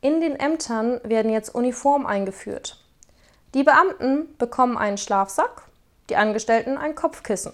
In den Ämtern werden jetzt Uniformen eingeführt. Die Beamten bekommen einen Schlafsack, die Angestellten ein Kopfkissen.